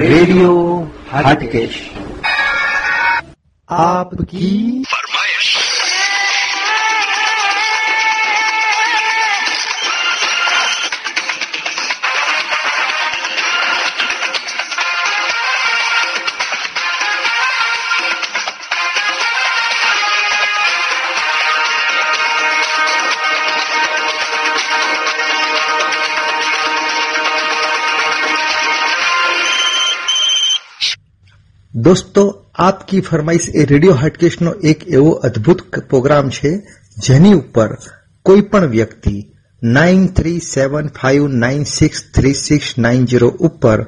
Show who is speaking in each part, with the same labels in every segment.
Speaker 1: Radio Hatkesh. આપકી
Speaker 2: દોસ્તો આપકી ફરમાઈશ એ radio હાટકેશનો એક એવો અદ્ભુત પ્રોગ્રામ છે જેની ઉપર કોઈ પણ વ્યક્તિ nine three seven five nine six three six nine zero ઉપર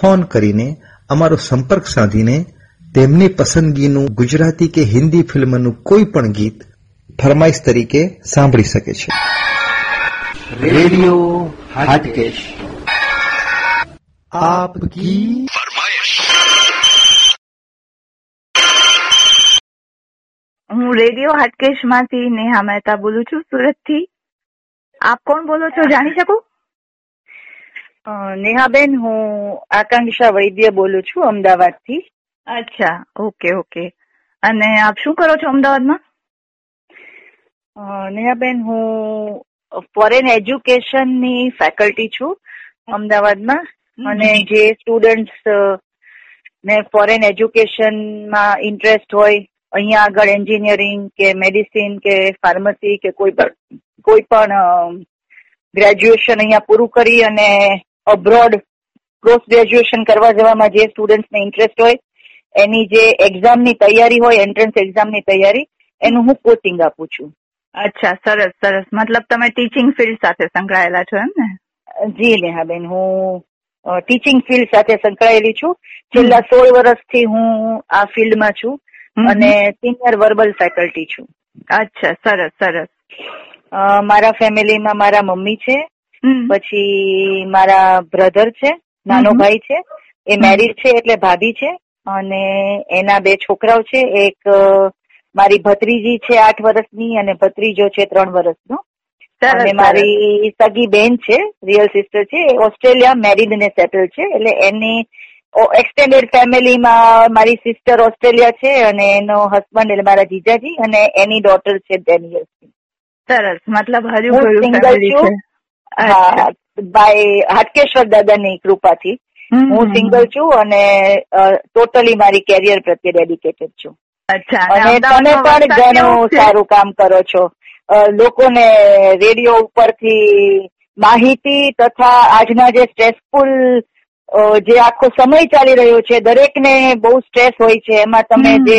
Speaker 2: ફોન કરીને અમારો સંપર્ક સાધીને તેમની પસંદગીનું ગુજરાતી કે હિન્દી ફિલ્મનું કોઈ પણ ગીત ફરમાઈશ તરીકે સાંભળી શકે છે.
Speaker 1: રેડિયો હાટકેશ
Speaker 2: આપકી
Speaker 3: હું રેડિયો હાટકેશમાંથી નેહા મહેતા બોલું છું સુરતથી આપ કોણ બોલો છો જાણી શકું?
Speaker 4: નેહાબેન હું આકાંક્ષા વૈદ્ય બોલું છું અમદાવાદથી
Speaker 3: અચ્છા ઓકે ઓકે. અને આપ શું કરો છો અમદાવાદમાં?
Speaker 4: નેહાબેન હું ફોરેન એજ્યુકેશનની ફેકલ્ટી છું અમદાવાદમાં. અને જે સ્ટુડન્ટ્સ ને ફોરેન એજ્યુકેશનમાં ઇન્ટરેસ્ટ હોય અહીંયા આગળ એન્જિનિયરિંગ કે મેડિસિન કે ફાર્મસી કે કોઈ પણ કોઈ પણ ગ્રેજ્યુએશન અહીંયા પૂરું કરી અને અબ્રોડ પોસ્ટ ગ્રેજ્યુએશન કરવા જવામાં જે સ્ટુડન્ટ્સને ઇન્ટરેસ્ટ હોય એની જે એક્ઝામની તૈયારી હોય એન્ટ્રન્સ એક્ઝામની તૈયારી એનું હું કોચિંગ આપું છું.
Speaker 3: અચ્છા સરસ સરસ. મતલબ તમે ટીચિંગ ફિલ્ડ સાથે સંકળાયેલા છો એમ ને?
Speaker 4: જી નેહાબેન હું ટીચિંગ ફિલ્ડ સાથે સંકળાયેલી છું. છેલ્લા સોળ વર્ષથી હું આ ફિલ્ડમાં છું. અને સિનિયર વર્બલ ફેકલ્ટી છું.
Speaker 3: અચ્છા સરસ સરસ.
Speaker 4: મારા ફેમિલીમાં મારા મમ્મી છે પછી મારા બ્રધર છે નાનો ભાઈ છે એ મેરિડ છે એટલે ભાભી છે અને એના બે છોકરાઓ છે એક મારી ભત્રીજી છે આઠ વર્ષની અને ભત્રીજો છે ત્રણ વર્ષનો. અને મારી સગી બેન છે રિયલ સિસ્ટર છે એ ઓસ્ટ્રેલિયા મેરિડ ને સેટલ છે એટલે એની એક્સટેન્ડેડ ફેમિલીમાં મારી સિસ્ટર ઓસ્ટ્રેલિયા છે અને એનો હસબન્ડ એટલે મારા જીજાજી અને એની ડોટર છે ટેન યર્સની
Speaker 3: સરસ. મતલબ હજુ family
Speaker 4: છું. હા. બાય હાટકેશ્વર દાદાની કૃપાથી. હું સિંગલ છું અને ટોટલી મારી કેરિયર પ્રત્યે ડેડિકેટેડ છું.
Speaker 3: અચ્છા
Speaker 4: અને તમે પણ ઘણું સારું કામ કરો છો. લોકોને રેડિયો ઉપરથી માહિતી તથા આજના જે સ્ટ્રેસફુલ જે આખો સમય ચાલી રહ્યો છે દરેકને બહુ સ્ટ્રેસ હોય છે. એમાં તમે જે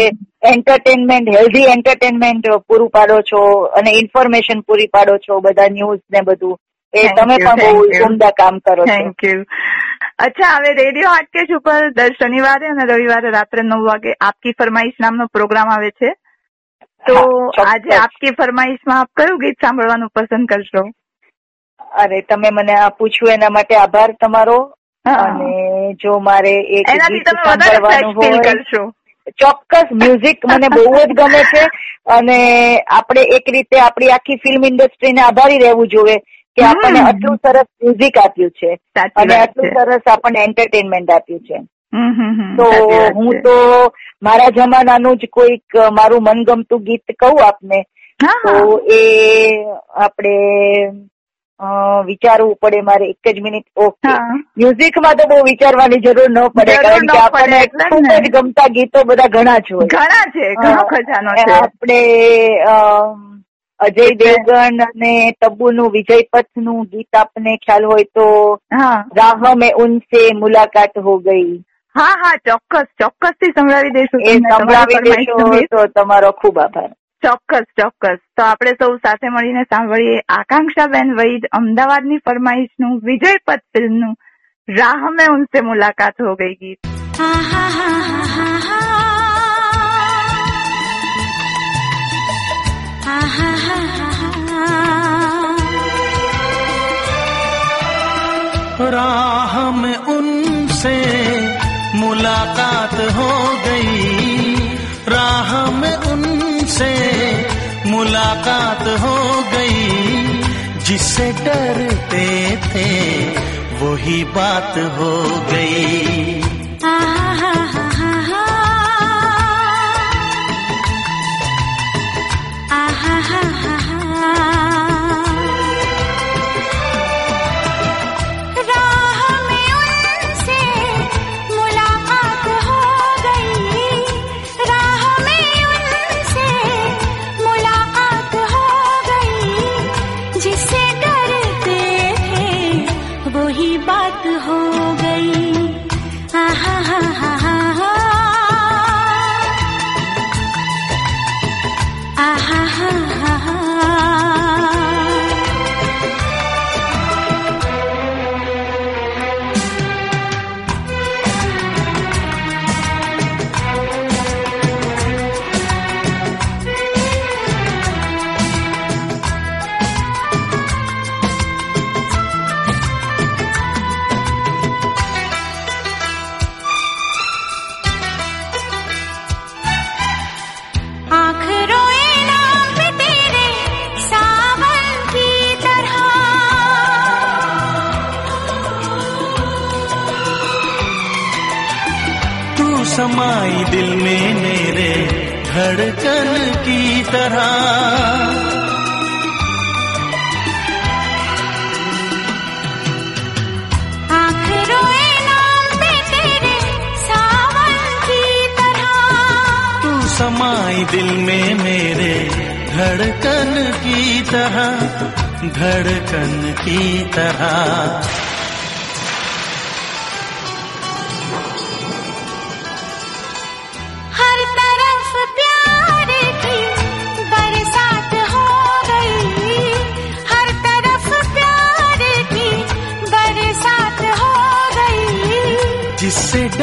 Speaker 4: એન્ટરટેનમેન્ટ હેલ્ધી એન્ટરટેનમેન્ટ પૂરું પાડો છો અને ઇન્ફોર્મેશન પૂરી પાડો છો બધા ન્યૂઝ ને બધું એ તમે પણ બહુ ઉમદા કામ કરો છો.
Speaker 3: થેન્ક યુ અચ્છા હવે રેડિયો હાટકેશ ઉપર દર શનિવારે અને રવિવારે રાત્રે નવ વાગે આપકી ફરમાઈશ નામનો પ્રોગ્રામ આવે છે. તો આજે આપકી ફરમાઈશમાં આપ કયું ગીત સાંભળવાનું પસંદ કરશો?
Speaker 4: અરે તમે મને આ પૂછ્યું એના માટે આભાર તમારો. અને જો મારે એક ગીત સાંભળવાનું હોય ચોક્કસ મ્યુઝિક મને બહુ જ ગમે છે અને આપણે એક રીતે આપણી આખી ફિલ્મ ઇન્ડસ્ટ્રીને આભારી રહેવું જોઈએ કે આપણને આટલું સરસ મ્યુઝિક આપ્યું છે અને આટલું સરસ આપણને એન્ટરટેનમેન્ટ આપ્યું છે. તો હું તો મારા જમાનાનું જ કોઈક મારું મનગમતું ગીત કહું આપને. તો એ આપણે વિચારવું પડે મારે એક જ મિનિટ. ઓકે. મ્યુઝિકમાં તો બહુ વિચારવાની જરૂર ન પડે કારણ કે આપણને ખૂબ જ ગમતા ગીતો બધા ઘણા છે
Speaker 3: ઘણા છે ઘણો ખજાનો છે.
Speaker 4: આપણે અજય દેવગણ અને તબ્બુનું વિજય પથનું ગીત આપને ખ્યાલ હોય તો
Speaker 3: હા.
Speaker 4: રાહ મેં ઉનસે મુલાકાત હો ગઈ.
Speaker 3: હા હા ચોક્કસ ચોક્કસથી સંભળાવી દઈશું
Speaker 4: એ સંભળાવી દેશું તો તમારો ખૂબ આભાર.
Speaker 3: ચોક્કસ ચોક્કસ તો આપણે સૌ સાથે મળીને સાંભળીએ આકાંક્ષાબેન વૈદ અમદાવાદની ફરમાઈશનું વિજય પથ ફિલ્મનું રાહ મેં ઉનસે મુલાકાત હો ગઈ ગીત
Speaker 5: राह में उनसे मुलाकात हो गई राह में उनसे मुलाकात हो गई जिससे डरते थे वही बात हो गई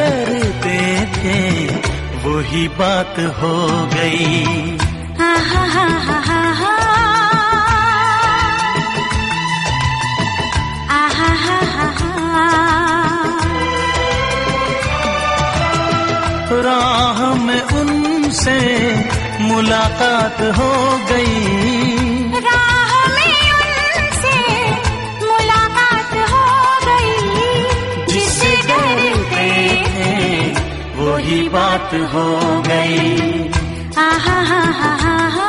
Speaker 5: डरते थे वही बात हो गई।
Speaker 6: आहा हा हा हा हा हा हा हा।
Speaker 5: राह में उनसे मुलाकात हो गई। वही बात हो गई
Speaker 6: आहा हा हा हा हा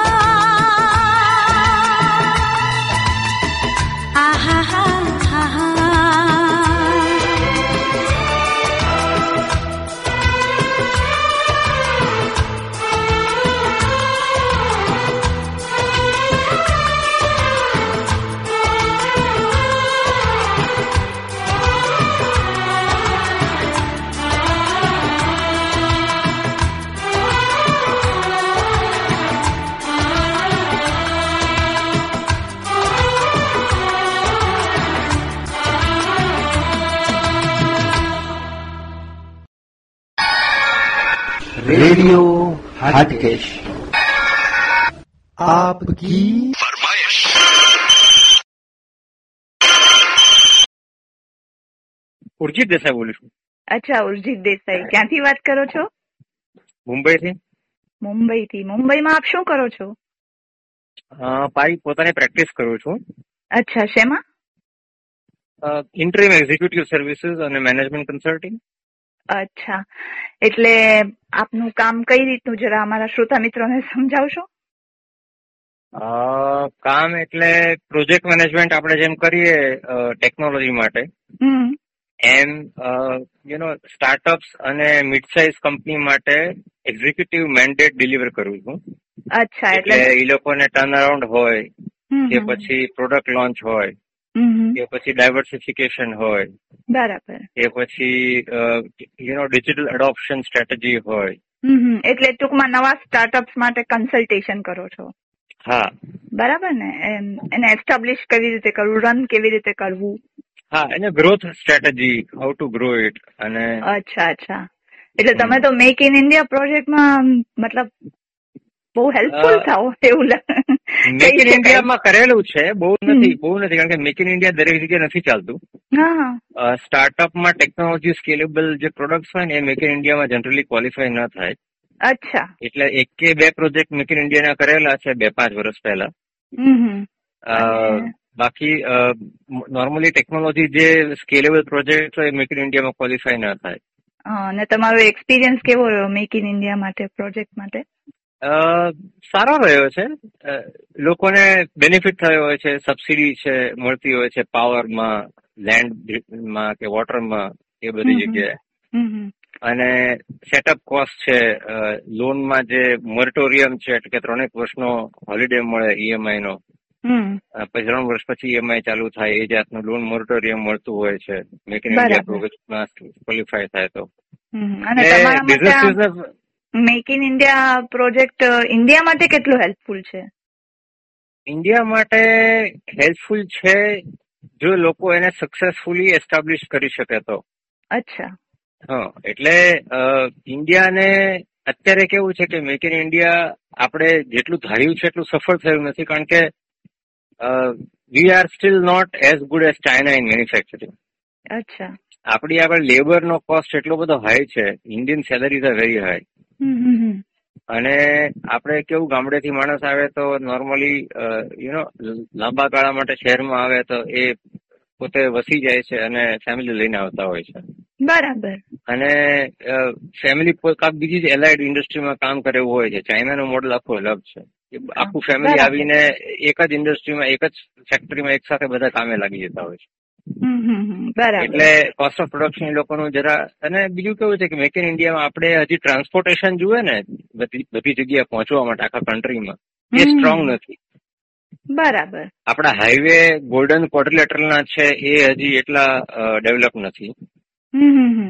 Speaker 1: રેડિયો હાટકેશ
Speaker 2: આપકી
Speaker 7: ઉર્જિત દેસાઈ બોલું છું।
Speaker 3: અચ્છા ઉર્જિત દેસાઈ. ક્યાંથી વાત કરો છો?
Speaker 7: મુંબઈથી।
Speaker 3: મુંબઈથી. મુંબઈમાં આપ શું કરો છો?
Speaker 7: પાઈ પોતાની પ્રેક્ટિસ કરું છું.
Speaker 3: અચ્છા શેમાં?
Speaker 7: ઇન્ટરિમ એક્ઝિક્યુટિવ સર્વિસીસ અને મેનેજમેન્ટ કન્સલ્ટિંગ.
Speaker 3: અચ્છા. એટલે આપનું કામ કઈ રીતનું? જરા અમારા શ્રોતા મિત્રોને સમજાવશો?
Speaker 7: કામ એટલે પ્રોજેક્ટ મેનેજમેન્ટ આપણે જેમ કરીએ ટેકનોલોજી માટે એમ યુ નો સ્ટાર્ટઅપ્સ અને મિડ સાઇઝ કંપની માટે એક્ઝિક્યુટિવ મેન્ડેટ ડિલિવર કરું છું.
Speaker 3: અચ્છા
Speaker 7: એટલે એ લોકોને ટર્ન અરાઉન્ડ હોય કે પછી પ્રોડક્ટ લોન્ચ હોય. કે પછી ડાયવર્સિફિકેશન હોય.
Speaker 3: બરાબર.
Speaker 7: કે પછી you know digital adoption strategy હોય.
Speaker 3: એટલે ટૂંકમાં નવા સ્ટાર્ટઅપ્સ માટે કન્સલ્ટેશન કરો છો.
Speaker 7: હા.
Speaker 3: બરાબર ને? એને એસ્ટાબ્લિશ કેવી રીતે કરવું? રન કેવી રીતે કરવું?
Speaker 7: હા એને growth strategy how to grow it અને
Speaker 3: અચ્છા અચ્છા. એટલે તમે તો મેક ઇન ઇન્ડિયા પ્રોજેક્ટમાં મતલબ બહુ હેલ્પફુલ થાવ એવું લ-
Speaker 7: મેક ઇન ઇન્ડિયામાં કરેલું છે બહુ નથી બહુ નથી કારણ કે મેક ઇન ઇન્ડિયા દરેક જગ્યાએ નથી ચાલતું. સ્ટાર્ટઅપમાં ટેકનોલોજી સ્કેલેબલ જે પ્રોડક્ટ હોય ને એ મેક ઇન ઇન્ડિયામાં જનરલી ક્વોલિફાય ન થાય.
Speaker 3: અચ્છા.
Speaker 7: એટલે એક કે બે પ્રોજેક્ટ મેક ઇન ઇન્ડિયાના કરેલા છે બે પાંચ વર્ષ પહેલા. બાકી નોર્મલી ટેકનોલોજી જે સ્કેલેબલ પ્રોજેક્ટ હોય મેક ઇન ઇન્ડિયામાં ક્વોલિફાય ન થાય.
Speaker 3: અને તમારો એક્સપિરિયન્સ કેવો રહ્યો મેક ઇન ઇન્ડિયા માટે પ્રોજેક્ટ માટે?
Speaker 7: સારો રહ્યો છે. લોકોને બેનિફિટ થયો હોય છે સબસિડી છે મળતી હોય છે પાવરમાં લેન્ડમાં કે વોટરમાં એ બધી. જગ્યાએ. અને સેટઅપ કોસ્ટ છે લોનમાં જે મોરિટોરિયમ છે એટલે કે ત્રણેક વર્ષનો હોલિડે મળે ઈએમઆઈ નો.
Speaker 3: હમ.
Speaker 7: પછી ત્રણ વર્ષ પછી ઈએમઆઈ ચાલુ થાય એ જાતનું લોન મોરિટોરિયમ મળતું હોય છે. મેક ઇન ઇન્ડિયા ક્વોલિફાય થાય તો.
Speaker 3: અને
Speaker 7: business
Speaker 3: make in India project India માટે કેટલું હેલ્પફુલ છે?
Speaker 7: ઇન્ડિયા માટે હેલ્પફુલ છે જો લોકો એને સક્સેસફુલી એસ્ટાબ્લિશ કરી શકે તો.
Speaker 3: અચ્છા.
Speaker 7: હા એટલે ઇન્ડિયાને અત્યારે કેવું છે કે મેક ઇન ઇન્ડિયા આપણે જેટલું ધાર્યું છે એટલું સફળ થયું નથી કારણ કે we are still not as good as China in manufacturing
Speaker 3: અચ્છા.
Speaker 7: આપણી આગળ લેબરનો કોસ્ટ એટલો બધો હાઈ છે Indian salaries
Speaker 3: are very high.
Speaker 7: અને આપણે કેવું ગામડેથી માણસ આવે તો નોર્મલી યુ નો લાંબા ગાળા માટે શહેરમાં આવે તો એ પોતે વસી જાય છે અને ફેમિલી લઈને આવતા હોય છે.
Speaker 3: બરાબર.
Speaker 7: અને ફેમિલી કાંક બીજી જ એલાઇડ ઇન્ડસ્ટ્રીમાં કામ કરે એવું હોય છે. ચાઇનાનું મોડલ આખું અલગ છે. આખું ફેમિલી આવીને એક જ ઇન્ડસ્ટ્રીમાં એક જ ફેક્ટરીમાં એક સાથે બધા કામે લાગી જતા હોય છે.
Speaker 5: બરાબર.
Speaker 7: એટલે કોસ્ટ ઓફ પ્રોડક્શન એ લોકોનું જરા અને બીજું કેવું છે કે મેક ઇન ઇન્ડિયામાં આપણે હજી ટ્રાન્સપોર્ટેશન જુએ ને બધી જગ્યાએ પહોંચવા માટે આખા કન્ટ્રીમાં એ સ્ટ્રોંગ નથી.
Speaker 5: બરાબર.
Speaker 7: આપણા હાઈવે ગોલ્ડન ક્વોડ્રિલેટરલના છે એ હજી એટલા ડેવલપ નથી.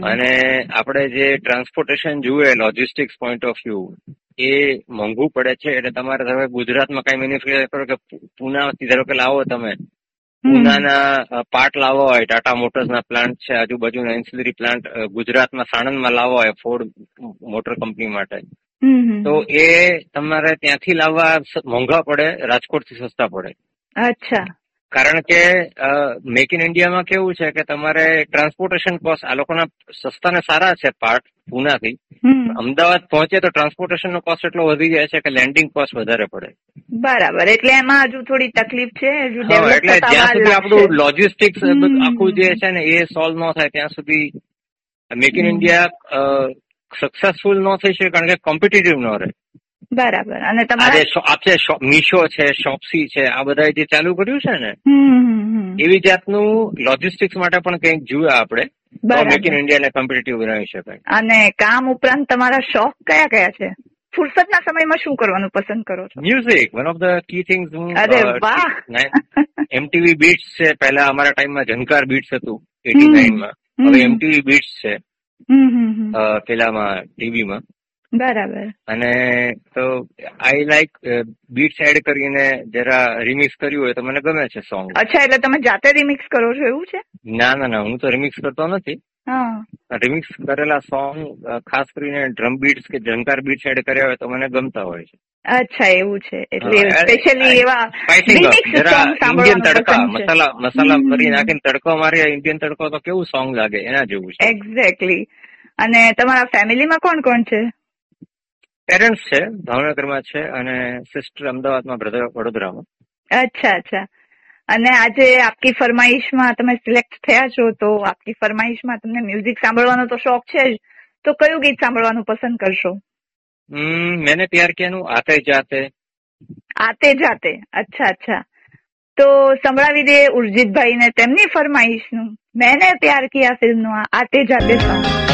Speaker 7: અને આપણે જે ટ્રાન્સપોર્ટેશન જુએ લોજિસ્ટિક્સ પોઈન્ટ ઓફ વ્યૂ એ મોંઘું પડે છે. એટલે તમારે હવે ગુજરાતમાં કઈ મેન્યુફેક્ચર કરો કે પુના ધારો કે લાવો તમે પુનાના પાર્ટ લાવવા હોય ટાટા મોટર્સના પ્લાન્ટ છે આજુબાજુના એન્સિલરી પ્લાન્ટ ગુજરાતમાં સાણંદમાં લાવવા હોય ફોર્ડ મોટર કંપની માટે. તો એ તમારે ત્યાંથી લાવવા મોંઘા પડે રાજકોટથી સસ્તા પડે.
Speaker 5: અચ્છા.
Speaker 7: કારણ કે મેક ઇન ઇન્ડિયામાં કેવું છે કે તમારે ટ્રાન્સપોર્ટેશન કોસ્ટ આ લોકોના સસ્તા ને સારા છે પાર્ટ પુનાથી. અમદાવાદ પહોંચે તો ટ્રાન્સપોર્ટેશન નો કોસ્ટ એટલો વધી જાય છે કે લેન્ડિંગ કોસ્ટ વધારે પડે.
Speaker 5: બરાબર એટલે એમાં હજુ થોડી તકલીફ છે
Speaker 7: એટલે જ્યાં સુધી આપણું લોજિસ્ટિક્સ. આખું જે છે ને એ સોલ્વ ન થાય ત્યાં સુધી મેક ઇન. ઇન્ડિયા સક્સેસફુલ ન થઈ શકે કારણ કે કોમ્પિટિટિવ ન રહે.
Speaker 5: બરાબર અને તમારે
Speaker 7: આપણે મીશો છે શોપસી છે આ બધા જે ચાલુ કર્યું છે ને. એવી જાતનું લોજિસ્ટિક્સ માટે પણ કંઈક જોયા આપણે. મેક ઇન ઇન્ડિયાને કોમ્પિટેટિવ બનાવી શકાય
Speaker 5: અને કામ ઉપરાંત તમારા શોખ કયા કયા છે ફુરસતના સમયમાં શું કરવાનું પસંદ કરો છો
Speaker 7: music one of the key things હું
Speaker 5: અરે વાહ
Speaker 7: એમટીવી બીટ્સ છે પહેલા અમારા ટાઈમમાં ઝંકાર બીટ્સ હતું એટી નાઇનમાં. હવે એમટીવી બીટ્સ છે. પેલામાં ટીવીમાં
Speaker 5: બરાબર.
Speaker 7: અને તો આઈ લાઈક બીટ્સ એડ કરીને જરા રિમિક્સ કર્યું હોય તો મને ગમે છે સોંગ
Speaker 5: અચ્છા એટલે તમે જાતે રિમિક્સ કરો છો એવું છે?
Speaker 7: ના ના ના હું તો રિમિક્સ કરતો નથી. રિમિક્સ કરેલા સોંગ ખાસ કરીને ડ્રમ બીટ્સ કે ઝંકાર બીટ્સ એડ કર્યા હોય તો મને ગમતા હોય છે.
Speaker 5: અચ્છા એવું છે. એટલે સ્પેશિયલી એવા
Speaker 7: ઇન્ડિયન તડકા મસાલા મસાલા
Speaker 5: હમ.
Speaker 7: નાખીને તડકો મારે ઇન્ડિયન તડકો તો કેવું સોંગ લાગે એના જેવું છે.
Speaker 5: એક્ઝેક્ટલી અને તમારા ફેમિલીમાં કોણ કોણ છે?
Speaker 7: પેરેન્ટ્સ છે ભાવનગરમાં છે અને સિસ્ટર અમદાવાદમાં બ્રધર વડોદરામાં.
Speaker 5: અચ્છા અચ્છા. અને આજે આપકી ફરમાઈશમાં તમે સિલેક્ટ થયા છો તો આપકી ફરમાઈશમાં તમને મ્યુઝિક સાંભળવાનો તો શોખ છે જ. તો કયું ગીત સાંભળવાનું પસંદ કરશો?
Speaker 7: મેને પ્યાર કિયાનું આતે જાતે.
Speaker 5: આતે જાતે. અચ્છા અચ્છા. તો સંભળાવી દે ઉર્જિતભાઈ ને તેમની ફરમાઈશનું. મેને પ્યાર કિયા ફિલ્મનું આતે જાતે સોંગ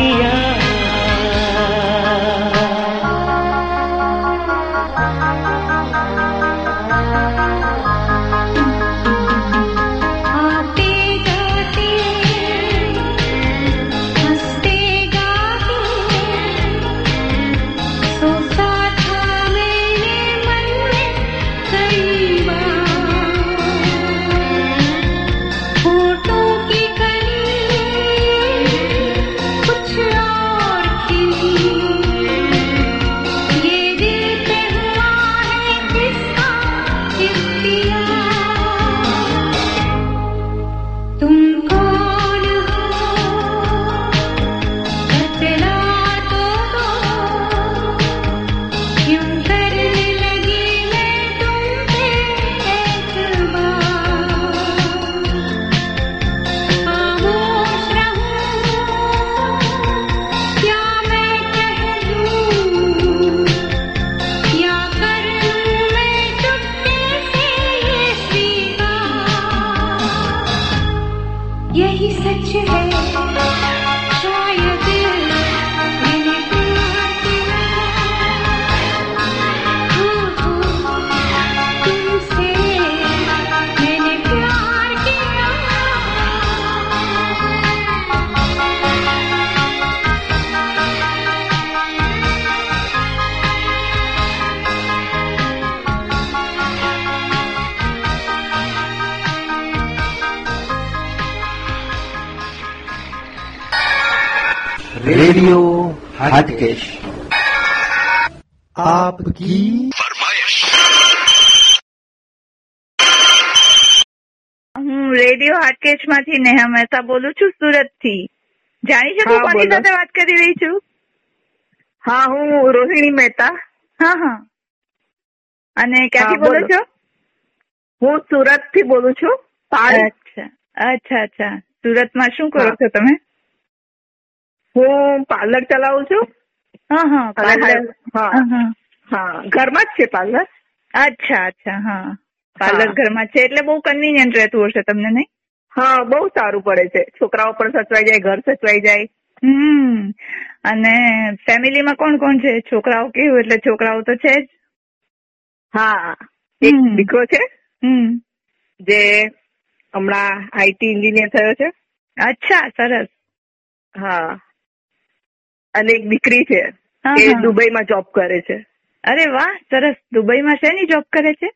Speaker 8: 一
Speaker 1: 样。
Speaker 3: હું રેડિયો હાટકેશમાંથી નેહા મહેતા બોલું છું સુરતથી જાણી શકું કોની સાથે વાત કરી રહી છું?
Speaker 9: હા હું રોહિણી મહેતા.
Speaker 3: હા હા. અને ક્યાંથી બોલો. છો?
Speaker 9: હું સુરતથી બોલું છું
Speaker 3: અચ્છા અચ્છા અચ્છા. સુરતમાં શું કરો છો તમે?
Speaker 9: હું પાર્લર ચલાવું છું.
Speaker 3: હા હા પાર્લર.
Speaker 9: હા
Speaker 3: હા, હા.
Speaker 9: હા ઘરમાં જ છે પાર્લર.
Speaker 3: અચ્છા અચ્છા હા. પાર્લર ઘરમાં છે એટલે બહુ કન્વીનિયન્ટ રહેતું હશે તમને નહીં?
Speaker 9: હા બહુ સારું પડે છે. છોકરાઓ પણ સચવાઈ જાય ઘર સચવાઈ જાય.
Speaker 3: હમ. અને ફેમિલીમાં કોણ કોણ છે? છોકરાઓ કેવું? એટલે છોકરાઓ તો છે જ.
Speaker 9: હા. એક દીકરો છે?
Speaker 3: હમ.
Speaker 9: જે હમણાં આઈટી એન્જિનિયર થયો છે?
Speaker 3: અચ્છા સરસ.
Speaker 9: હા. અને એક દીકરી છે. એ દુબઈમાં જોબ કરે છે.
Speaker 3: અરે વાહ સરસ. દુબઈમાં શેની જોબ કરે છે?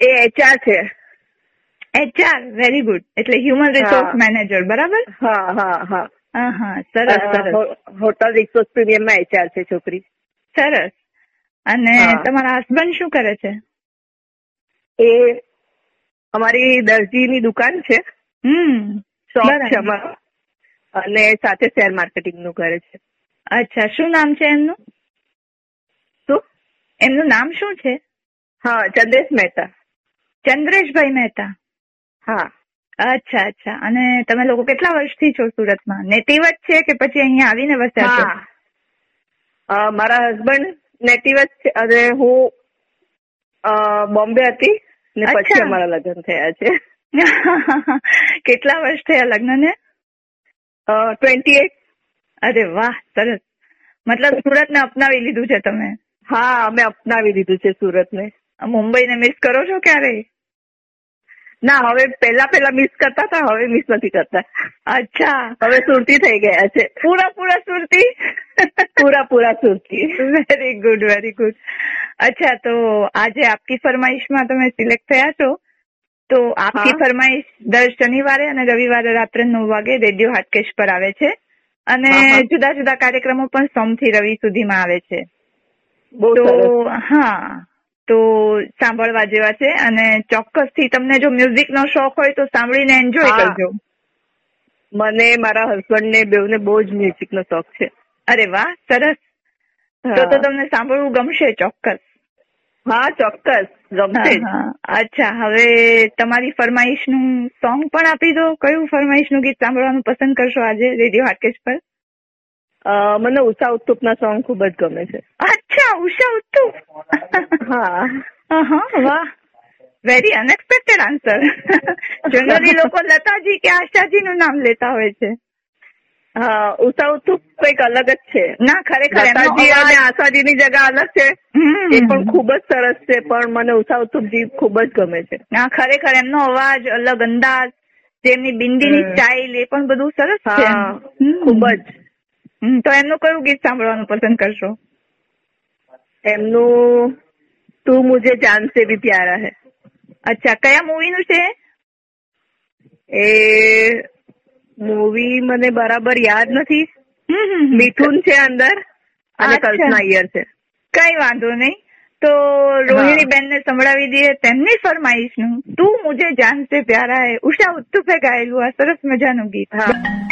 Speaker 9: એ એચઆર છે.
Speaker 3: એચઆર વેરી ગુડ એટલે હ્યુમન રિસોર્સ મેનેજર બરાબર?
Speaker 9: હા હા હા.
Speaker 3: હા હા સરસ. સરસ
Speaker 9: હોટલ રિસોર્સ પ્રીમિયમમાં એચઆર છે છોકરી.
Speaker 3: સરસ. અને તમારા હસબન્ડ શું કરે છે?
Speaker 9: એ અમારી દરજીની દુકાન છે.
Speaker 3: હમ
Speaker 9: શોપ છે અમારો. અને સાથે શેર માર્કેટિંગનું કરે છે.
Speaker 3: અચ્છા શું નામ છે એમનું?
Speaker 9: શું?
Speaker 3: એમનું નામ શું છે?
Speaker 9: હા ચંદ્રેશ મહેતા.
Speaker 3: ચંદ્રેશભાઈ મહેતા.
Speaker 9: હા.
Speaker 3: અચ્છા અચ્છા. અને તમે લોકો કેટલા વર્ષથી છો સુરતમાં? નેટિવ જ છે કે પછી અહીંયા આવીને વસ્યા છો?
Speaker 9: મારા હસબન્ડ નેટિવ જ છે. અને હું બોમ્બે હતી. ને પછી અમારા લગ્ન થયા છે.
Speaker 3: કેટલા વર્ષ થયા લગ્નને?
Speaker 9: ટ્વેન્ટી એટ
Speaker 3: અરે વાહ સરસ. મતલબ સુરતને અપનાવી લીધું છે તમે?
Speaker 9: હા અમે અપનાવી દીધું છે સુરતને.
Speaker 3: મુંબઈને મિસ કરો છો ક્યારે
Speaker 9: ના હવે પહેલા પહેલા મિસ કરતા હતા હવે મિસ નથી કરતા.
Speaker 3: અચ્છા.
Speaker 9: હવે સુરતી થઈ ગયા છે.
Speaker 3: પૂરા પૂરા સુરતી?
Speaker 9: પૂરા પૂરા Surti.
Speaker 3: Very good very good અચ્છા તો આજે આપકી ફરમાઈશમાં તમે સિલેક્ટ થયા છો. તો આપકી ફરમાઈશ દર શનિવારે અને રવિવારે રાત્રે નવ વાગે રેડિયો હાટકેશ પર આવે છે. અને. જુદા જુદા કાર્યક્રમો પણ સોમથી રવિ સુધીમાં આવે છે. તો હા. તો સાંભળવા જેવા છે અને ચોક્કસથી તમને જો મ્યુઝિક નો શોખ હોય તો સાંભળીને એન્જોય. કરજો.
Speaker 9: મને મારા હસબન્ડ ને બેઉને બહુ જ મ્યુઝિક નો શોખ છે.
Speaker 3: અરે વાહ સરસ. તો તો તમને સાંભળવું ગમશે ચોક્કસ.
Speaker 9: હા ચોક્કસ ગમશે.
Speaker 3: અચ્છા હવે તમારી ફરમાઈશનું સોંગ પણ આપી દો. કયું ફરમાઈશનું ગીત સાંભળવાનું પસંદ કરશો આજે રેડિયો હાટકેશ પર?
Speaker 9: મને ઉષા ઉત્તુપ ના સોંગ ખૂબ જ ગમે છે.
Speaker 3: ઉષા ઉત્તુ હા વાહ વેરી અનએક્સપેક્ટેડ આન્સર જનરલી લોકો લતાજી કે આશાજી નું નામ લેતા હોય છે
Speaker 9: હા ઉષા ઉત્તુપ કંઈક અલગ જ છે
Speaker 3: ના ખરેખર
Speaker 9: લતાજી અને
Speaker 3: આશાજી
Speaker 9: આશાજીની જગા અલગ છે. એ પણ ખૂબ જ સરસ છે પણ મને ઉષા ઉત્તુપજી ખૂબ જ ગમે છે
Speaker 3: ના ખરેખર એમનો અવાજ અલગ અંદાજ તેમની બિંદીની
Speaker 9: ની
Speaker 3: સ્ટાઇલ એ પણ બધું સરસ છે.
Speaker 9: ખૂબ જ
Speaker 3: તો એમનું કયું ગીત સાંભળવાનું પસંદ કરશો
Speaker 9: એમનું તું મુજે જાન સે ભી પ્યારા હે.
Speaker 3: અચ્છા કયા મૂવીનું છે
Speaker 9: એ? મૂવી મને બરાબર યાદ નથી. મિથુન છે અંદર અને. કલ્પના અય્યર છે.
Speaker 3: કઈ વાંધો નહીં. તો રોહિણી બેન ને સંભળાવી દઈએ તેમની ફરમાઈશનું તું મુજે જાન સે પ્યારા હે. ઉષા ઉત્તુપે ગાયેલું આ સરસ મજાનું ગીત.
Speaker 9: હા.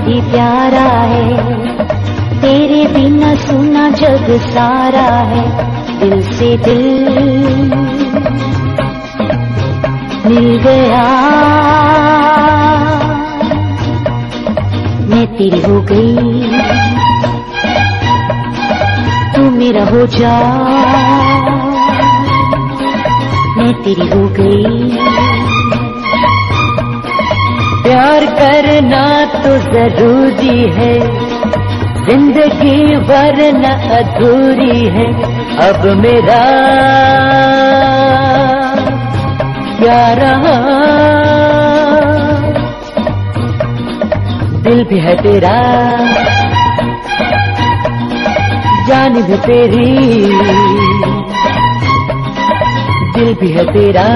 Speaker 10: भी प्यारा है। तेरे बिना सुना जग सारा है।
Speaker 6: दिल से दिल मिल गया। मैं तेरी हो गई। तू मेरा हो जा। मैं तेरी हो गई। प्यार करना तो ज़रूरी है। ज़िंदगी वरना अधूरी है। अब मेरा क्या रहा दिल भी है तेरा। जान भी तेरी। दिल भी है तेरा।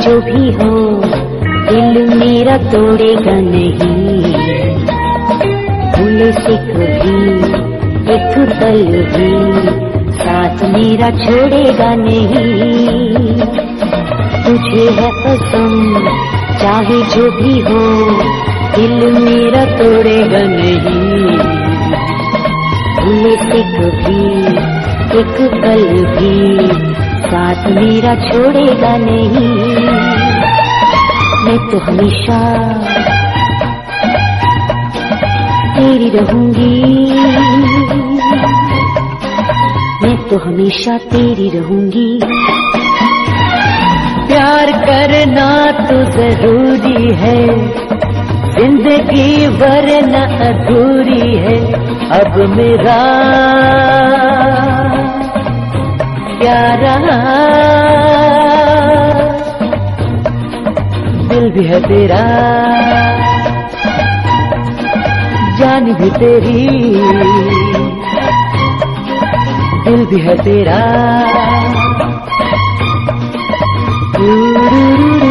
Speaker 6: जो भी हो, दिल मेरा तोड़ेगा नहीं। भूले से कभी एक पल भी साथ मेरा छोड़ेगा नहीं। तुझे है कसम, चाहे जो भी हो, दिल मेरा तोड़ेगा नहीं। भूले से कभी एक पल भी साथ मेरा छोड़ेगा नहीं। मैं तो हमेशा। तेरी रहूँगी। मैं तो हमेशा तेरी रहूँगी। प्यार करना तो ज़रूरी है। ज़िंदगी वरना अधूरी है। अब मेरा क्या है तेरा। जान भी तेरी। दिल भी है तेरा। रा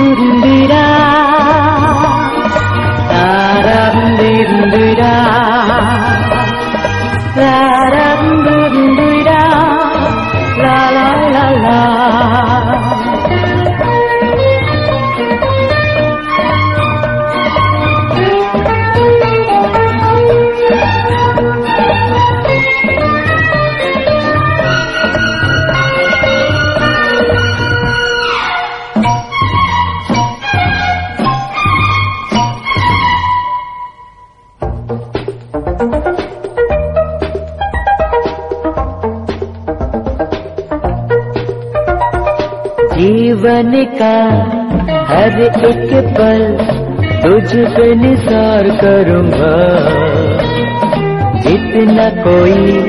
Speaker 6: जीवन का, हर एक पल तुझ पे निसार करूँगा। इतना कोई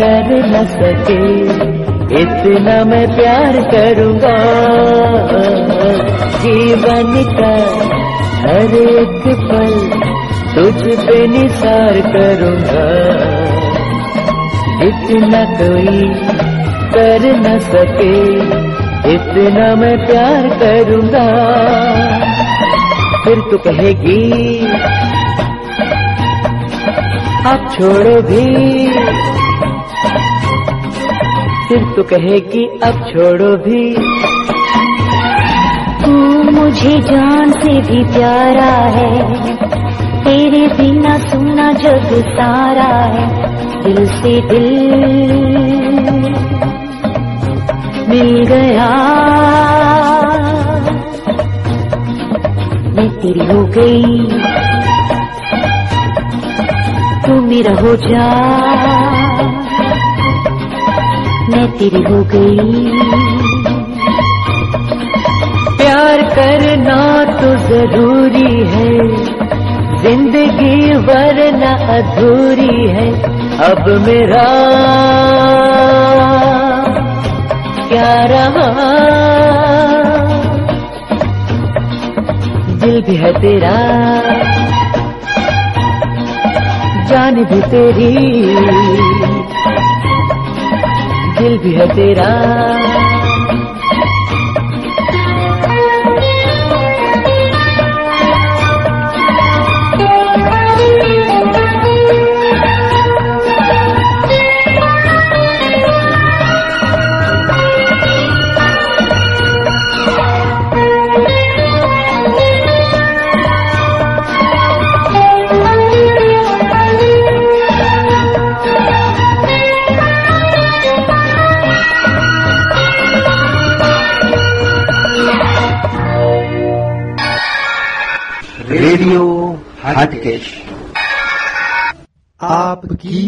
Speaker 6: कर न सके, इतना मैं प्यार करूँगा। जीवन का हर एक पल तुझ पे निसार करूँगा। इतना कोई कर न सके इतना मैं प्यार करूँगा। फिर तू कहेगी अब छोड़ो भी। फिर तू कहेगी अब छोड़ो भी।
Speaker 11: तू मुझे जान से भी प्यारा है। तेरे बिना सुना जग सारा है। दिल से दिल। मिल गया। मैं तेरी हो गई। तू मेरा हो जा। मैं तेरी हो गई।
Speaker 6: प्यार करना तो ज़रूरी है। ज़िंदगी वरना अधूरी है। अब मेरा क्या रहा। दिल भी है तेरा। जान भी तेरी। दिल भी है तेरा।
Speaker 1: रेडियो हटकेश
Speaker 2: आपकी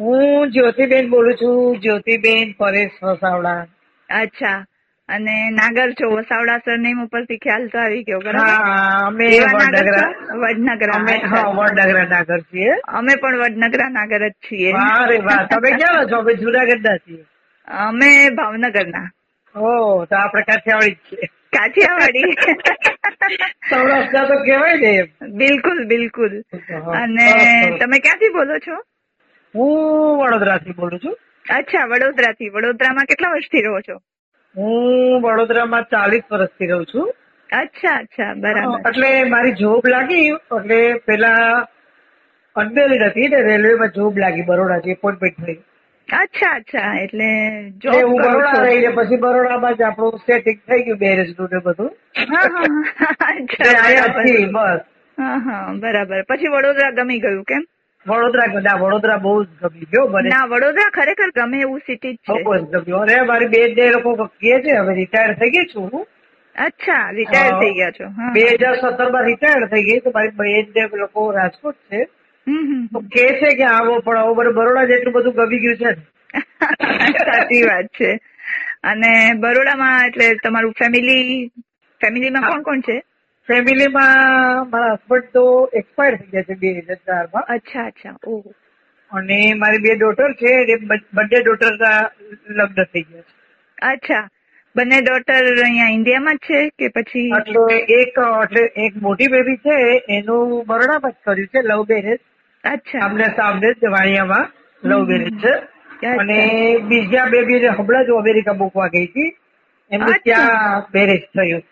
Speaker 12: હું જ્યોતિબેન બોલું છું જ્યોતિબેન પરેશ વસાવડા
Speaker 3: અચ્છા અને નાગર છો વસાવડા સરનેમ ઉપરથી ખ્યાલ તો આવી ગયો બરાબર
Speaker 12: હા અમે
Speaker 3: એવા નાગર
Speaker 12: વડનગરા
Speaker 3: છો? વડનગરા
Speaker 12: અમે
Speaker 3: અચ્છા,
Speaker 12: હા વડનગરા નાગર છીએ
Speaker 3: અમે પણ વડનગરા નાગર જ છીએ
Speaker 12: વાહ રે વાહ તમે ક્યાં છો અમે જુનાગઢ ના છીએ
Speaker 3: અમે ભાવનગરના
Speaker 12: ઓ તો આપણે કાઠિયાવાડી જ છીએ.
Speaker 3: કાઠિયાવાડી.
Speaker 12: સૌરાષ્ટ્ર તો કહેવાય ને
Speaker 3: બિલકુલ બિલકુલ. અને. તમે ક્યાંથી બોલો છો?
Speaker 12: હું વડોદરાથી બોલું છું.
Speaker 3: અચ્છા વડોદરાથી. વડોદરામાં કેટલા વર્ષથી રહો છો?
Speaker 12: હું વડોદરામાં ચાલીસ વર્ષથી રહું છું.
Speaker 3: અચ્છા અચ્છા બરાબર.
Speaker 12: એટલે મારી જોબ લાગી. એટલે પેલા અનમેરિડ હતી ને રેલવેમાં જોબ લાગી બરોડાથી એપોઇન્ટમેન્ટ થઈ.
Speaker 3: અચ્છા અચ્છા એટલે જો
Speaker 12: હું બરોડા રહીને પછી બરોડામાં જ આપણું સેટિંગ થઈ ગયું મેરેજનું ને બધું. બસ.
Speaker 3: બરાબર. પછી વડોદરા ગમી ગયું કેમ?
Speaker 12: વડોદરા ના વડોદરા બહુ જ ગમી ગયો મને.
Speaker 3: ના વડોદરા ખરેખર ગમે એવું સિટી જ
Speaker 12: બહુ
Speaker 3: છે
Speaker 12: જ ગમ્યું અરે મારી બે બે લોકો કહે છે હવે રિટાયર થઈ ગઈ છું હું.
Speaker 3: અચ્છા રિટાયર. થઈ ગયા છો.
Speaker 12: બે હજાર સત્તરમાં રિટાયર થઈ ગઈ તો મારી બે લોકો રાજકોટ છે. તો કે છે કે આવો પણ આવો બરોડા જેટલું બધું ગમી ગયું છે
Speaker 3: સાચી વાત છે. અને બરોડામાં એટલે તમારું ફેમિલી ફેમિલીમાં કોણ કોણ છે?
Speaker 12: ફેમિલીમાં મારા હસબન્ડ તો એક્સપાયર થઈ ગયા છે બે હજાર ચારમાં.
Speaker 3: અચ્છા અચ્છા. ઓહો
Speaker 12: અને મારી બે ડોટર છે એ બંને ડોટર લગ્ન થઈ ગયા છે.
Speaker 3: અચ્છા. બંને ડોટર અહીંયા ઇન્ડિયામાં જ છે કે પછી?
Speaker 12: એટલે એક એટલે એક મોટી બેબી છે એનું બરોડામાં જ કર્યું છે લવ મેરેજ
Speaker 3: અચ્છા.
Speaker 12: આમને સામને વાણિયામાં લવ મેરેજ છે. અને બીજા બેબી હમણાં જ અમેરિકા મૂકવા ગઈ હતી. એમનું ત્યાં મેરેજ થયું.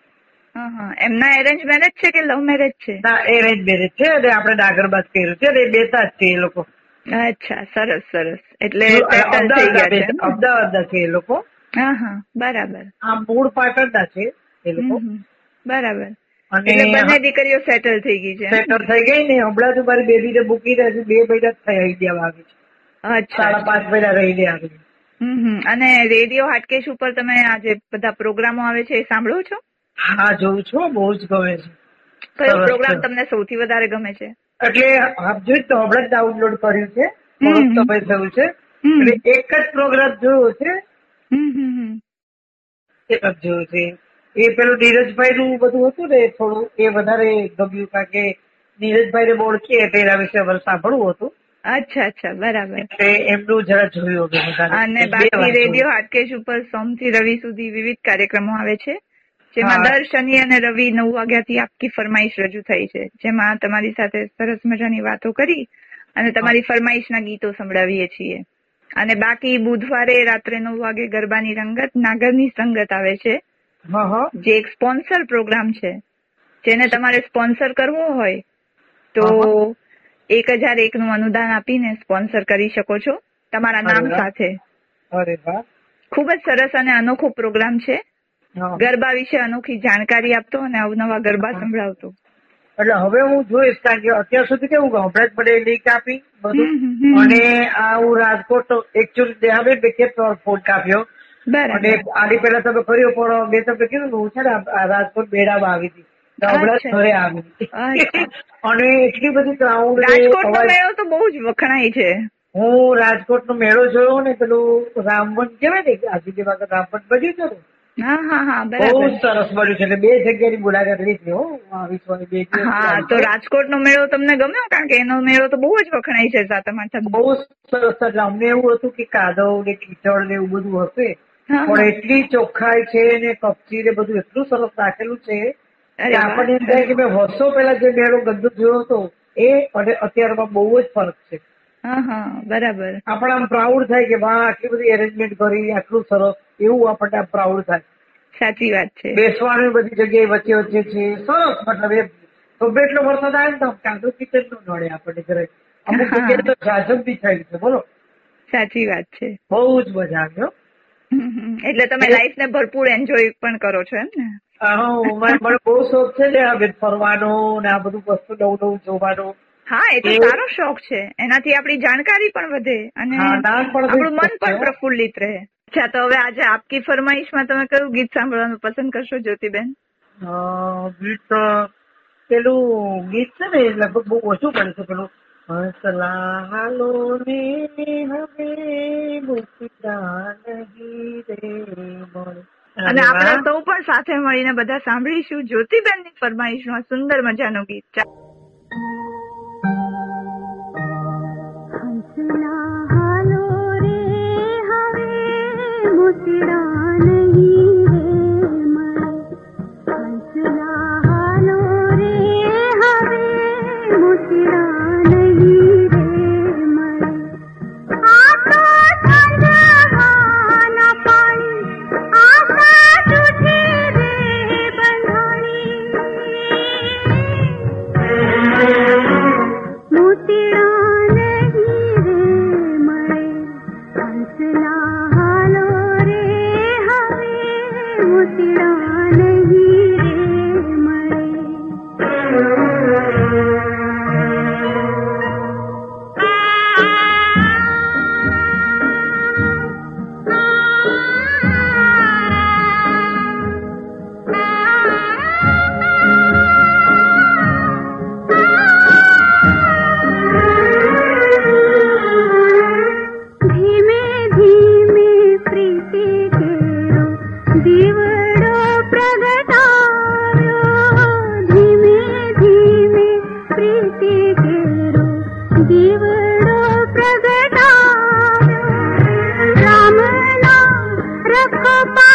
Speaker 3: એમના એરેન્જ મેરેજ છે કે લવ મેરેજ છે?
Speaker 12: ના એરેન્જ મેરેજ છે અને આપણે જ કર્યું છે અને એ બેતા જ છે એ લોકો.
Speaker 3: અચ્છા સરસ સરસ. એટલે અમદાવાદ છે
Speaker 12: એ લોકો.
Speaker 3: હા હા. બરાબર.
Speaker 12: આ મૂળ પાટણના છે એ લોકો.
Speaker 3: બરાબર.
Speaker 12: અને
Speaker 3: બંને દીકરીઓ સેટલ થઈ ગઈ છે.
Speaker 12: સેટલ થઈ ગઈ ને હમણાં તો મારી બેબીને મૂકીને હજુ બે મહિના જ થયા ઇન્ડિયામાં આવી છે.
Speaker 3: અચ્છા
Speaker 12: સાડા પાંચ મહિના રહીને આવી
Speaker 3: હમ. અને રેડિયો હાટકેશ ઉપર તમે આ જે બધા પ્રોગ્રામો આવે છે એ સાંભળો છો?
Speaker 12: હા જોઉં છું બહુ જ ગમે છે.
Speaker 3: કયો પ્રોગ્રામ તમને સૌથી વધારે ગમે છે?
Speaker 12: એટલે આપજો જ તો હમણાં જ ડાઉનલોડ કર્યું છે. સમય થયું છે. એટલે એક જ પ્રોગ્રામ જોયો છે.
Speaker 3: હમ હમ હમ.
Speaker 12: એક જ જોયો છે. એ પેલું નીરજભાઈ નું બધું હતું ને થોડું એ વધારે ગમ્યું કારણ કે નીરજભાઈ ને ઓળખીએ એના વિશે અમારે સાંભળવું હતું.
Speaker 3: અચ્છા અચ્છા બરાબર.
Speaker 12: એટલે એમનું જરા જોયું હતું
Speaker 3: અને બાકી રેડિયો હાટકેશ ઉપર સોમથી રવિ સુધી વિવિધ કાર્યક્રમો આવે છે જેમાં દર શનિ અને રવિ નવ વાગ્યાથી આપકી ફરમાઈશ રજૂ થઈ છે. જેમાં તમારી સાથે સરસ મજાની વાતો કરી અને તમારી ફરમાઈશના ગીતો સંભળાવીએ છીએ. અને બાકી બુધવારે રાત્રે નવ વાગે ગરબાની રંગત નાગરની સંગત આવે છે. જે એક સ્પોન્સર પ્રોગ્રામ છે જેને તમારે સ્પોન્સર કરવો હોય તો એક હજાર એક નું અનુદાન આપીને સ્પોન્સર કરી શકો છો તમારા નામ સાથે.
Speaker 12: ખૂબ
Speaker 3: ખૂબ જ સરસ અને અનોખો પ્રોગ્રામ છે. ગરબા વિશે અનોખી જાણકારી આપતો અને અવનવા ગરબા સંભળાવતો.
Speaker 12: એટલે હવે હું જોઈશ કારણ કે અત્યાર સુધી કેવું જ મને લિંક આપી બધું. અને આ હું રાજકોટ એકચ્યુઅલી દેહાબેન બે કે ફોન કાપ્યો. અને આની પહેલા તમે ફર્યો પણ મેં તમને કીધું હું છે ને રાજકોટ મેળામાં આવી હતી. હમણાં ઘરે આવી અને એટલી બધી
Speaker 3: મેળો તો બહુ જ વખણાય છે.
Speaker 12: હું રાજકોટ નો મેળો જોયો ને પેલું રામવન કેવાય ને આજે વખત રામવન બન્યું છે ને
Speaker 3: હા હા હા
Speaker 12: બહુ સરસ બન્યું છે એટલે બે જગ્યાની મુલાકાત લીધી હો વિશ્વની બે
Speaker 3: હા તો રાજકોટ નો મેળો તમને ગમ્યો? કારણ કે એનો મેળો તો બહુ જ વખણાય છે સાતમ આઠમ.
Speaker 12: બહુ સરસ એટલે અમને એવું હતું કે કાદવ ને કીચડ ને એવું બધું હશે. પણ એટલી ચોખ્ખાઈ છે ને કપચી ને બધું એટલું સરસ રાખેલું છે. આપણને એમ થાય કે મેં વર્ષો પહેલા જે મેળો ગંદુ જોયો હતો એ અને અત્યારમાં બહુ જ ફરક છે.
Speaker 3: બરાબર.
Speaker 12: આપણે આમ પ્રાઉડ થાય કે વાહ આટલી બધી એરેન્જમેન્ટ કરી આટલું સરસ એવું આપણને આમ પ્રાઉડ થાય.
Speaker 3: સાચી વાત છે.
Speaker 12: બેસવાની બધી જગ્યાએ વચ્ચે વચ્ચે છે સરસ મતલબ એ તો એટલો વરસાદ આવે ને તો કાંદો કિચન નો નડે આપણને ઘરે અમુક જગ્યાએ તો જાજમ બી થાય છે બોલો.
Speaker 3: સાચી વાત છે.
Speaker 12: બહુ જ મજા
Speaker 3: આવ્યો. એટલે તમે લાઈફ ને ભરપૂર એન્જોય પણ કરો છો એમ ને?
Speaker 12: મને બહુ શોખ છે ને ફરવાનો ને આ બધું વસ્તુ નવું નવું જોવાનો.
Speaker 3: હા એ તો સારો શોખ છે. એનાથી આપણી જાણકારી પણ વધે અને આપણું મન પણ પ્રફુલ્લિત રહે. અચ્છા તો હવે આજે આપકી ફરમાઈશમાં તમે કયું ગીત સાંભળવાનું પસંદ કરશો જ્યોતિબેન?
Speaker 12: ગીત પેલું ગીત છે ને લગભગ બહુ ઓછું પડે છે પેલું હસલા હાલો ને હવે મુકતા નહીં રે મળે.
Speaker 3: અને આપણે. સૌ પણ સાથે મળીને બધા સાંભળીશું જ્યોતિબેનની ફરમાઈશમાં સુંદર મજાનું ગીત
Speaker 11: હંસલા હાલો રે હવે મોતીડા
Speaker 3: Papa!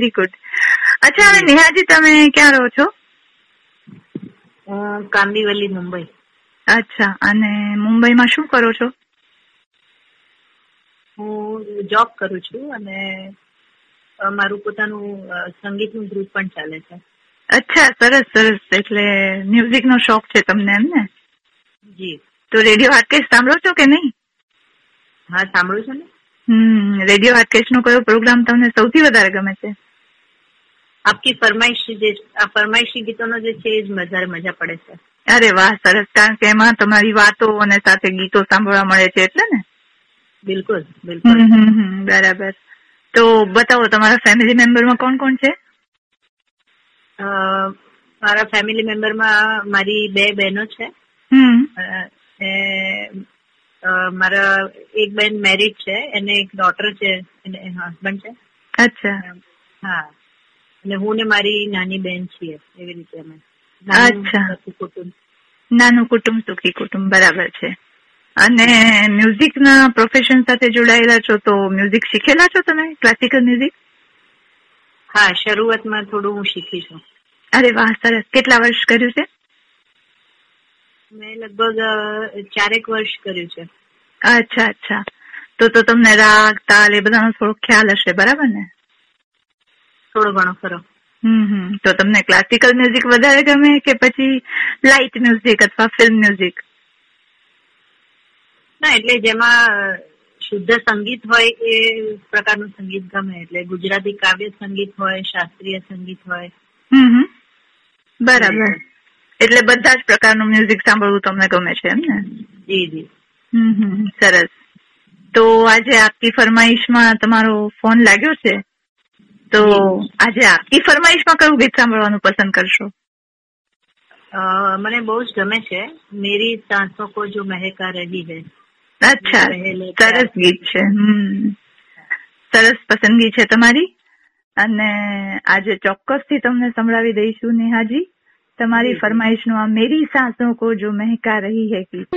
Speaker 3: વેરી ગુડ અચ્છા હવે નેહાજી તમે ક્યાં રહો છો?
Speaker 13: હું કાંદીવલી મુંબઈ.
Speaker 3: અચ્છા અને મુંબઈમાં શું કરો છો?
Speaker 13: હું જોબ કરું છું અને મારું પોતાનું સંગીતનું ગ્રુપ પણ ચાલે છે.
Speaker 3: અચ્છા સરસ સરસ. એટલે મ્યુઝિક નો શોખ છે તમને એમ ને?
Speaker 13: જી.
Speaker 3: તો રેડિયો હાટકેશ સાંભળો છો કે નહીં?
Speaker 13: હા સાંભળું છું ને.
Speaker 3: હમ રેડિયો હાટકેશ નો કયો પ્રોગ્રામ તમને સૌથી વધારે ગમે છે?
Speaker 13: આપકી ફરમાઈશી જે ફરમાઈશી ગીતોનો જે છે એ જ વધારે મજા પડે છે
Speaker 3: અરે વાહ સરસ કારણ કે એમાં તમારી વાતો અને સાથે ગીતો સાંભળવા મળે છે એટલે ને?
Speaker 13: બિલકુલ બિલકુલ
Speaker 3: બરાબર. તો બતાવો તમારા ફેમિલી મેમ્બરમાં કોણ કોણ છે?
Speaker 13: મારા ફેમિલી મેમ્બરમાં મારી બે બહેનો છે.
Speaker 3: હમ.
Speaker 13: એ, અ, મારા એક બેન મેરીડ છે એને એક ડોટર છે એને હસબન્ડ છે.
Speaker 3: અચ્છા.
Speaker 13: હા. અને હું ને મારી નાની બેન છીએ એવી રીતે અમે.
Speaker 3: અચ્છા.
Speaker 13: કુટુંબ.
Speaker 3: નાનું કુટુંબ સુખી કુટુંબ બરાબર છે. અને મ્યુઝિક ના પ્રોફેશન સાથે જોડાયેલા છો તો મ્યુઝિક શીખેલા છો તમે? ક્લાસિકલ મ્યુઝિક
Speaker 13: હા શરૂઆતમાં થોડું હું શીખી છું.
Speaker 3: અરે વાહ સરસ. કેટલા વર્ષ કર્યું છે?
Speaker 13: મેં લગભગ ચારેક વર્ષ કર્યું છે.
Speaker 3: અચ્છા અચ્છા. તો તો તમને રાગ તાલ એ બધાનો થોડો ખ્યાલ હશે બરાબર ને?
Speaker 13: થોડો ઘણો ખરો
Speaker 3: હમ હમ. તો તમને ક્લાસિકલ મ્યુઝિક વધારે ગમે કે પછી લાઇટ મ્યુઝિક અથવા ફિલ્મ મ્યુઝિક
Speaker 13: ના એટલે જેમાં શુદ્ધ સંગીત હોય એ પ્રકારનું સંગીત ગમે. એટલે ગુજરાતી કાવ્ય સંગીત હોય શાસ્ત્રીય સંગીત હોય.
Speaker 3: હમ હમ. બરાબર. એટલે બધા જ પ્રકારનું મ્યુઝિક સાંભળવું તમને ગમે છે એમ ને?
Speaker 13: જી જી.
Speaker 3: હમ હમ સરસ. તો આજે આપકી ફરમાઈશમાં તમારો ફોન લાગ્યો છે? તો આજે આપની ફરમાઈશમાં કયું ગીત સાંભળવાનું પસંદ કરશો?
Speaker 13: મને બહુ જ ગમે છે. મેરી સાંસો કો જો મહેકા રહી હે.
Speaker 3: અચ્છા સરસ ગીત છે. હમ. સરસ પસંદગી છે તમારી. અને આજે ચોક્કસથી તમને સંભળાવી દઈશું નેહાજી. તમારી ફરમાઈશનું આ મેરી સાસો કો જો મહેકા રહી હે ગીત.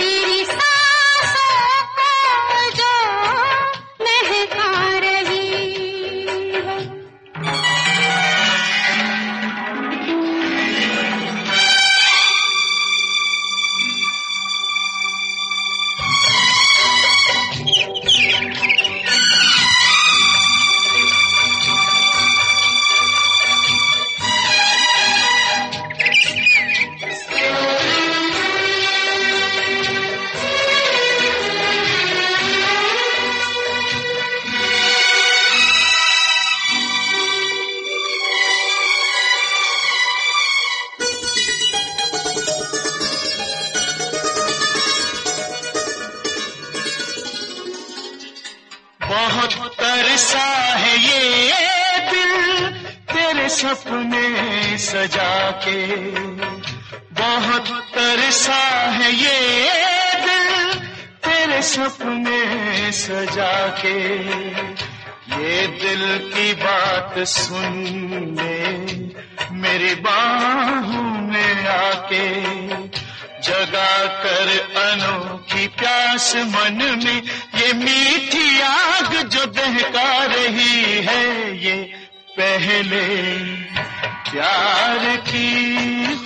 Speaker 14: me.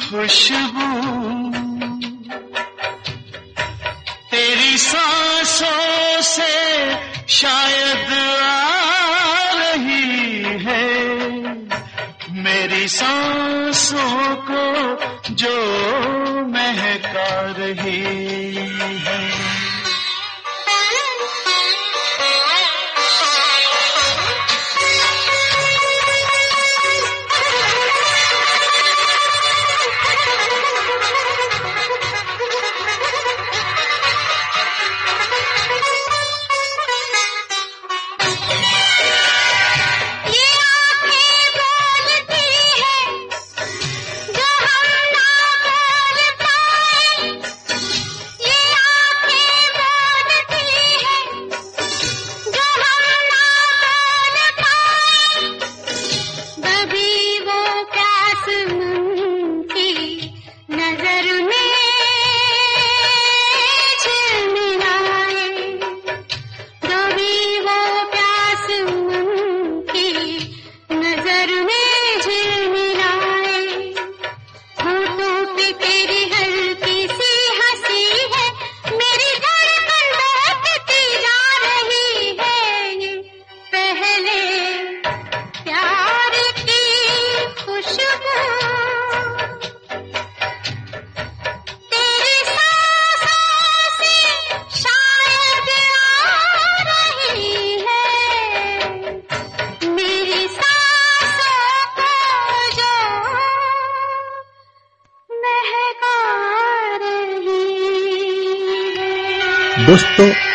Speaker 14: खुशबू
Speaker 11: तेरी सांसों से शायद आ रही है। मेरी सांसों को जो महका रही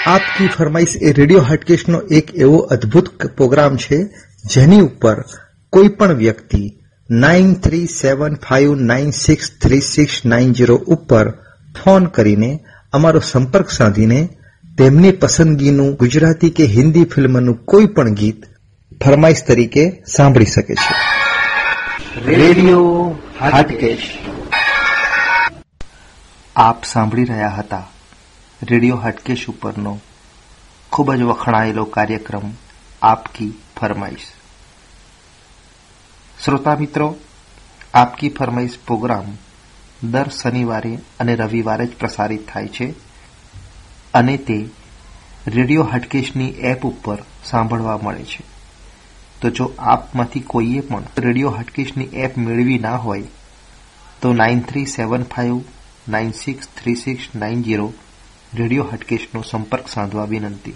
Speaker 1: આપકી ફરમાઈશ એ રેડિયો હાટકેશનો એક એવો અદ્ભુત પ્રોગ્રામ છે જેની ઉપર કોઈ પણ વ્યક્તિ nine three seven five nine six three six nine zero ઉપર ફોન કરીને અમારો સંપર્ક સાધીને તેમની પસંદગીનું ગુજરાતી કે હિન્દી ફિલ્મનું કોઈ પણ ગીત ફરમાઈશ તરીકે સાંભળી શકે છે.
Speaker 15: રેડિયો હાટકેશ
Speaker 1: આપ સાંભળી રહ્યા હતા. રેડિયો હાટકેશ ઉપરનો ખૂબ જ વખણાયેલો કાર્યક્રમ આપકી ફરમાઈશ. શ્રોતા મિત્રો, આપકી ફરમાઈશ પ્રોગ્રામ દર શનિવારે અને રવિવારે જ પ્રસારિત થાય છે અને તે રેડિયો હાટકેશની એપ ઉપર સાંભળવા મળે છે. તો જો આપમાંથી કોઈએ પણ રેડિયો હાટકેશની એપ મેળવી ના હોય, તો nine three seven five, nine six three six nine zero radio હટકેશનો સંપર્ક સાધવા વિનંતી.